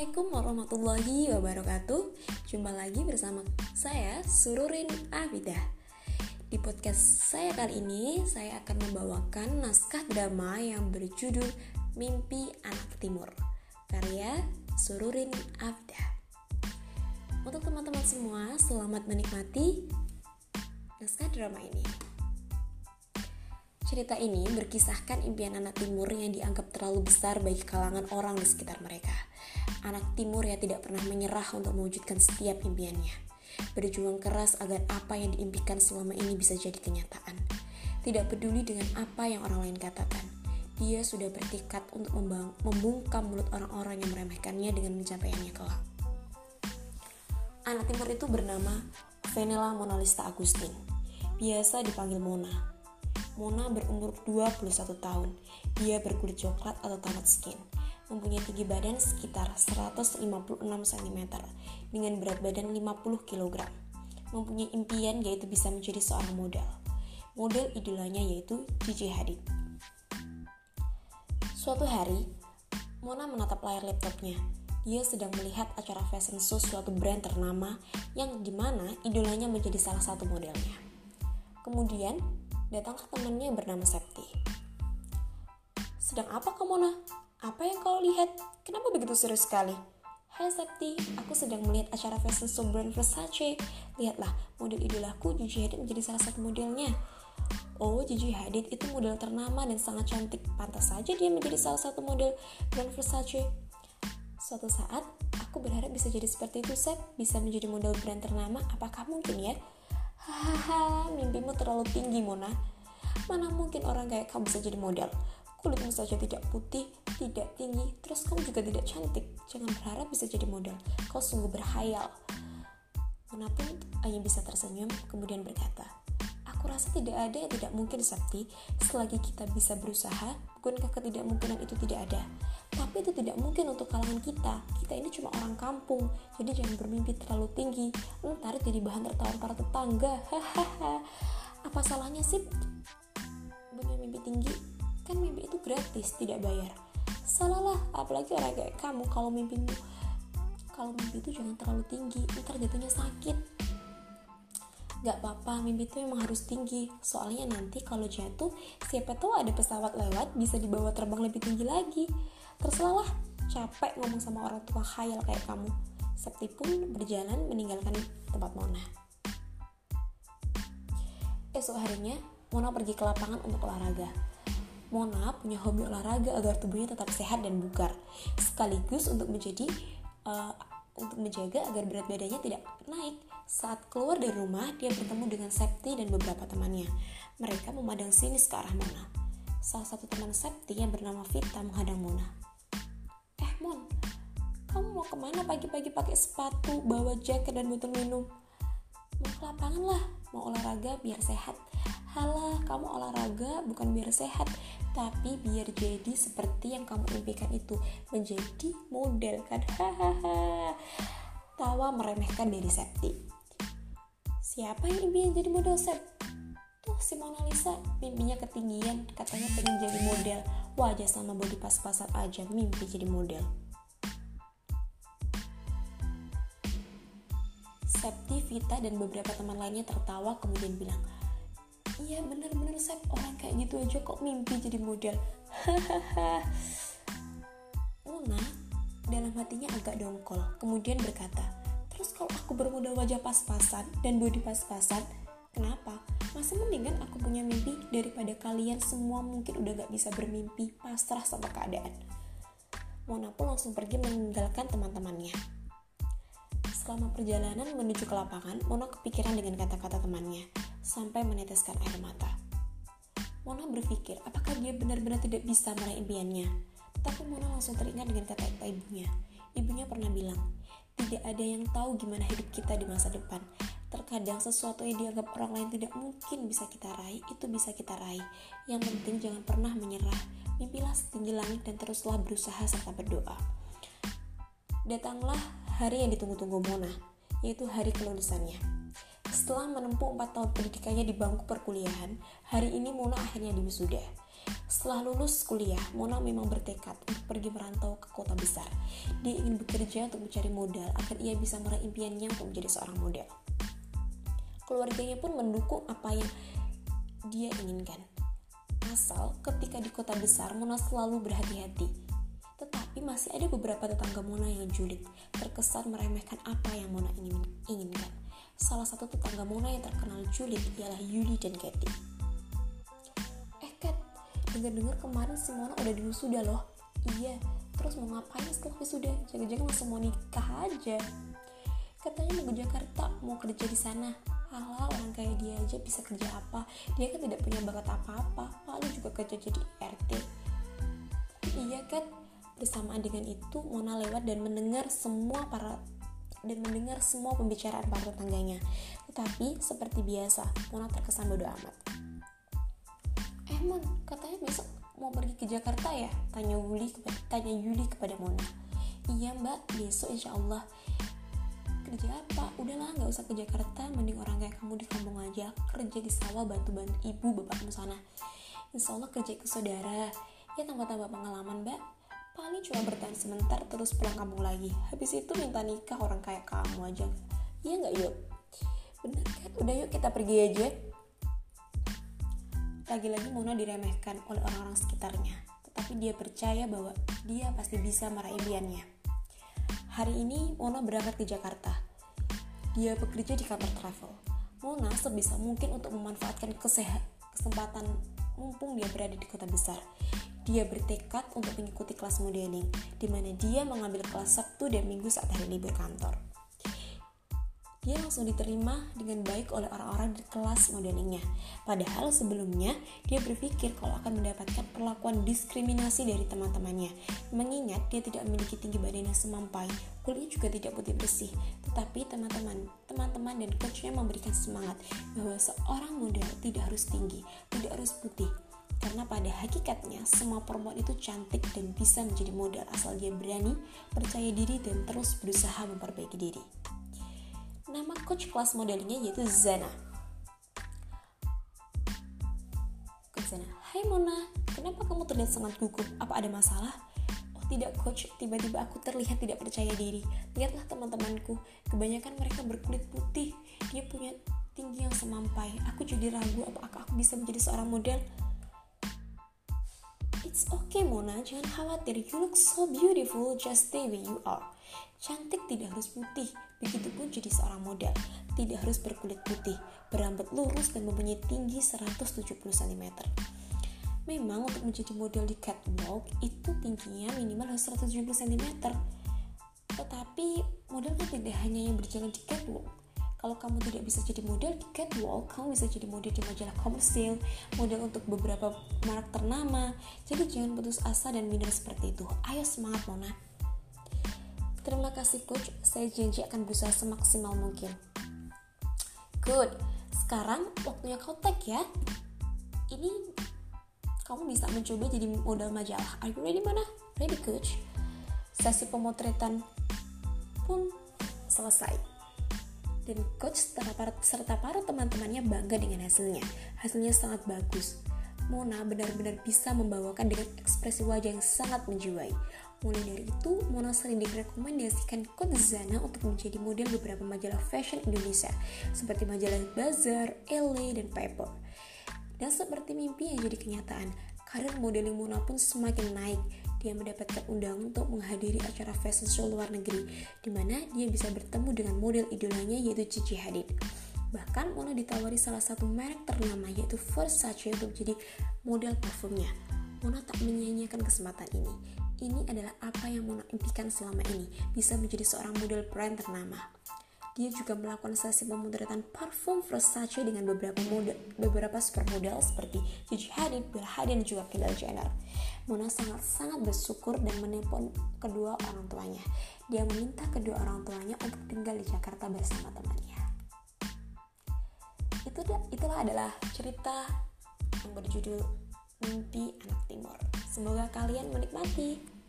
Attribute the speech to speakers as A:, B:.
A: Assalamualaikum warahmatullahi wabarakatuh. Jumpa lagi bersama saya Sururin Abidah. Di podcast saya kali ini Saya akan membawakan naskah drama yang berjudul Mimpi Anak Timur Karya Sururin Abidah. Untuk teman-teman semua Selamat menikmati naskah drama ini. Cerita ini berkisahkan impian anak timur yang dianggap terlalu besar bagi kalangan orang di sekitar mereka. Anak timur yang tidak pernah menyerah untuk mewujudkan setiap impiannya. Berjuang keras agar apa yang diimpikan selama ini bisa jadi kenyataan. Tidak peduli dengan apa yang orang lain katakan. Dia sudah bertekad untuk membungkam mulut orang-orang yang meremehkannya dengan pencapaiannya kelak. Anak timur itu bernama Venela Monalista Agustin. Biasa dipanggil Mona Mona berumur 21 tahun. Dia berkulit coklat atau tanah skin. Mempunyai tinggi badan sekitar 156 cm dengan berat badan 50 kg. Mempunyai impian yaitu bisa menjadi seorang model. Model idolanya yaitu Gigi Hadid. Suatu hari, Mona menatap layar laptopnya. Dia sedang melihat acara fashion show suatu brand ternama yang di mana idolanya menjadi salah satu modelnya. Kemudian, datanglah temannya yang bernama Septi. Sedang apa kamu, Mona? Apa yang kau lihat? Kenapa begitu serius sekali? Hai Septi, aku sedang melihat acara fashion show brand Versace. Lihatlah, model idolaku Gigi Hadid menjadi salah satu modelnya. Oh, Gigi Hadid itu model ternama dan sangat cantik. Pantas saja dia menjadi salah satu model brand Versace. Suatu saat, aku berharap bisa jadi seperti itu, Sep. Bisa menjadi model brand ternama. Apakah mungkin ya? Hahaha, mimpimu terlalu tinggi, Mona. Mana mungkin orang kayak kamu bisa jadi model? Kulitmu saja tidak putih, tidak tinggi, terus kamu juga tidak cantik. Jangan berharap bisa jadi model. Kau sungguh berhayal. Mona pun hanya bisa tersenyum, kemudian berkata, Aku rasa tidak ada yang tidak mungkin, Sakti. Selagi kita bisa berusaha, bukankah ketidakmungkinan itu tidak ada? Tapi itu tidak mungkin untuk kalangan kita. Kita ini cuma orang kampung, jadi jangan bermimpi terlalu tinggi. Ntar jadi bahan tertawa para tetangga. Hahaha. Apa salahnya sih punya mimpi tinggi? Kan mimpi itu gratis, tidak bayar. Salah lah, apalagi orang kayak kamu kalau mimpimu kalau mimpi itu jangan terlalu tinggi, ntar jatuhnya sakit Gak apa-apa, mimpi itu emang harus tinggi. Soalnya nanti kalau jatuh, siapa tahu ada pesawat lewat bisa dibawa terbang lebih tinggi lagi. Terserah lah, capek ngomong sama orang tua khayal kayak kamu. Septi pun berjalan meninggalkan tempat Mona. Esok harinya, Mona pergi ke lapangan untuk olahraga. Mona punya hobi olahraga agar tubuhnya tetap sehat dan bugar, sekaligus untuk menjadi uh, untuk menjaga agar berat badannya tidak naik. Saat keluar dari rumah, dia bertemu dengan Septi dan beberapa temannya. Mereka memandang sinis ke arah Mona. Salah satu teman Septi yang bernama Vita menghadang Mona. Eh Mon, kamu mau ke mana pagi-pagi pakai sepatu, bawa jaket dan botol minum? Mau ke lapangan lah, mau olahraga biar sehat. Halah, kamu olahraga bukan biar sehat, tapi biar jadi seperti yang kamu impikan itu. Menjadi model kan? Hahaha. Tawa meremehkan diri Septi. Siapa yang impian jadi model Sep? Tuh si Mona Lisa mimpinya ketinggian katanya pengen jadi model. Wajah sama body pas-pasan aja mimpi jadi model. Septi, Vita, dan beberapa teman lainnya tertawa kemudian bilang, iya bener-bener Sep. Orang kayak gitu aja kok mimpi jadi model. Hahaha Una dalam hatinya agak dongkol kemudian berkata terus kalau aku bermodal wajah pas-pasan dan body pas-pasan kenapa? Masih mendingan aku punya mimpi daripada kalian semua mungkin udah gak bisa bermimpi pasrah sama keadaan. Mona pun langsung pergi meninggalkan teman-temannya Selama perjalanan menuju ke lapangan, Mona kepikiran dengan kata-kata temannya sampai meneteskan air mata. Mona berpikir apakah dia benar-benar tidak bisa meraih impiannya. Tapi Mona langsung teringat dengan kata-kata ibunya. Ibunya pernah bilang, tidak ada yang tahu gimana hidup kita di masa depan. Terkadang sesuatu yang dianggap orang lain tidak mungkin bisa kita raih, itu bisa kita raih. Yang penting jangan pernah menyerah. Mimpilah setinggi langit dan teruslah berusaha serta berdoa. Datanglah hari yang ditunggu-tunggu Mona, yaitu hari kelulusannya. Setelah menempuh 4 tahun pendidikannya di bangku perkuliahan, hari ini Mona akhirnya diwisuda. Setelah lulus kuliah, Mona memang bertekad untuk pergi merantau ke kota besar. Dia ingin bekerja untuk mencari modal agar ia bisa meraih impiannya untuk menjadi seorang model. Keluarganya pun mendukung apa yang dia inginkan. Asal ketika di kota besar, Mona selalu berhati-hati. Tetapi masih ada beberapa tetangga Mona yang julid, terkesan meremehkan apa yang Mona ingin, inginkan. Salah satu tetangga Mona yang terkenal julid ialah Yuli dan Katie. Dengar-dengar kemarin si Mona udah di wisuda loh. Iya, terus mau ngapain setelah wisuda? Jangan-jangan langsung mau nikah aja. Katanya mau ke Jakarta, mau kerja di sana. Alah, orang kayak dia aja bisa kerja apa? Dia kan tidak punya bakat apa-apa. Lalu juga kerja jadi RT. Iya kan? Bersamaan dengan itu, Mona lewat dan mendengar semua para dan mendengar semua pembicaraan para tetangganya. Tetapi seperti biasa, Mona terkesan bodoh amat. Mon katanya besok mau pergi ke Jakarta ya? tanya Yuli tanya Yuli kepada Mona. Iya mbak besok insya Allah. Kerja apa? Udahlah nggak usah ke Jakarta mending orang kayak kamu di kampung aja. Kerja di sawah bantu bantu ibu bapakmu sana. Insya Allah kerja ke saudara. Ya tambah-tambah pengalaman mbak paling cuma bertahan sebentar terus pulang kampung lagi habis itu minta nikah orang kayak kamu aja iya nggak yuk bener kan udah yuk kita pergi aja lagi-lagi Mona diremehkan oleh orang-orang sekitarnya, tetapi dia percaya bahwa dia pasti bisa meraih impiannya. Hari ini Mona berangkat ke Jakarta. Dia bekerja di kantor travel. Mona sebisa mungkin untuk memanfaatkan kesempatan mumpung dia berada di kota besar. Dia bertekad untuk mengikuti kelas modeling, di mana dia mengambil kelas Sabtu dan Minggu saat hari libur kantor dia langsung diterima dengan baik oleh orang-orang di kelas modelingnya. Padahal sebelumnya dia berpikir kalau akan mendapatkan perlakuan diskriminasi dari teman-temannya. Mengingat dia tidak memiliki tinggi badan yang semampai, kulitnya juga tidak putih bersih. Tetapi teman-teman, teman-teman dan coachnya memberikan semangat bahwa seorang model tidak harus tinggi, tidak harus putih, karena pada hakikatnya semua perempuan itu cantik dan bisa menjadi model asal dia berani, percaya diri dan terus berusaha memperbaiki diri. Nama coach kelas modelingnya yaitu Zana. Coach Zana, Hai Mona, kenapa kamu terlihat sangat gugup? Apa ada masalah? Oh tidak coach, tiba-tiba aku terlihat tidak percaya diri. Lihatlah teman-temanku, kebanyakan mereka berkulit putih. Dia punya tinggi yang semampai. Aku jadi ragu apakah aku bisa menjadi seorang model. It's okay Mona, jangan khawatir. You look so beautiful, just stay where you are. Cantik tidak harus putih, begitupun jadi seorang model. Tidak harus berkulit putih, berambut lurus dan mempunyai tinggi 170 cm. Memang untuk menjadi model di catwalk itu tingginya minimal harus 170 cm. Tetapi model kan tidak hanya yang berjalan di catwalk. Kalau kamu tidak bisa jadi model di catwalk, kamu bisa jadi model di majalah komersil, model untuk beberapa merek ternama. Jadi jangan putus asa dan minder seperti itu. Ayo semangat Mona. Terima kasih coach, saya janji akan berusaha semaksimal mungkin. Good, sekarang waktunya kau tag ya. Ini kamu bisa mencoba jadi model majalah. Are you ready mana? Ready coach? Sesi pemotretan pun selesai. Dan coach serta para, serta para teman-temannya bangga dengan hasilnya. Hasilnya sangat bagus. Mona benar-benar bisa membawakan dengan ekspresi wajah yang sangat menjiwai. Mulai dari itu, Mona sering direkomendasikan Coach Zana untuk menjadi model beberapa majalah fashion Indonesia, seperti majalah Bazaar, Elle, dan Paper. Dan seperti mimpi yang jadi kenyataan, karir modeling Mona pun semakin naik. Dia mendapatkan undangan untuk menghadiri acara fashion show luar negeri, di mana dia bisa bertemu dengan model idolanya yaitu Cici Hadid. Bahkan Mona ditawari salah satu merek ternama yaitu Versace untuk jadi model parfumnya. Mona tak menyanyiakan kesempatan ini ini adalah apa yang Mona impikan selama ini, bisa menjadi seorang model brand ternama. Dia juga melakukan sesi pemotretan parfum Versace dengan beberapa model, beberapa supermodel seperti Gigi Hadid, Bella Hadid, dan juga Kendall Jenner. Mona sangat-sangat bersyukur dan menelpon kedua orang tuanya. Dia meminta kedua orang tuanya untuk tinggal di Jakarta bersama temannya. Itulah, itulah adalah cerita yang berjudul Mimpi Anak Timur. Semoga kalian menikmati.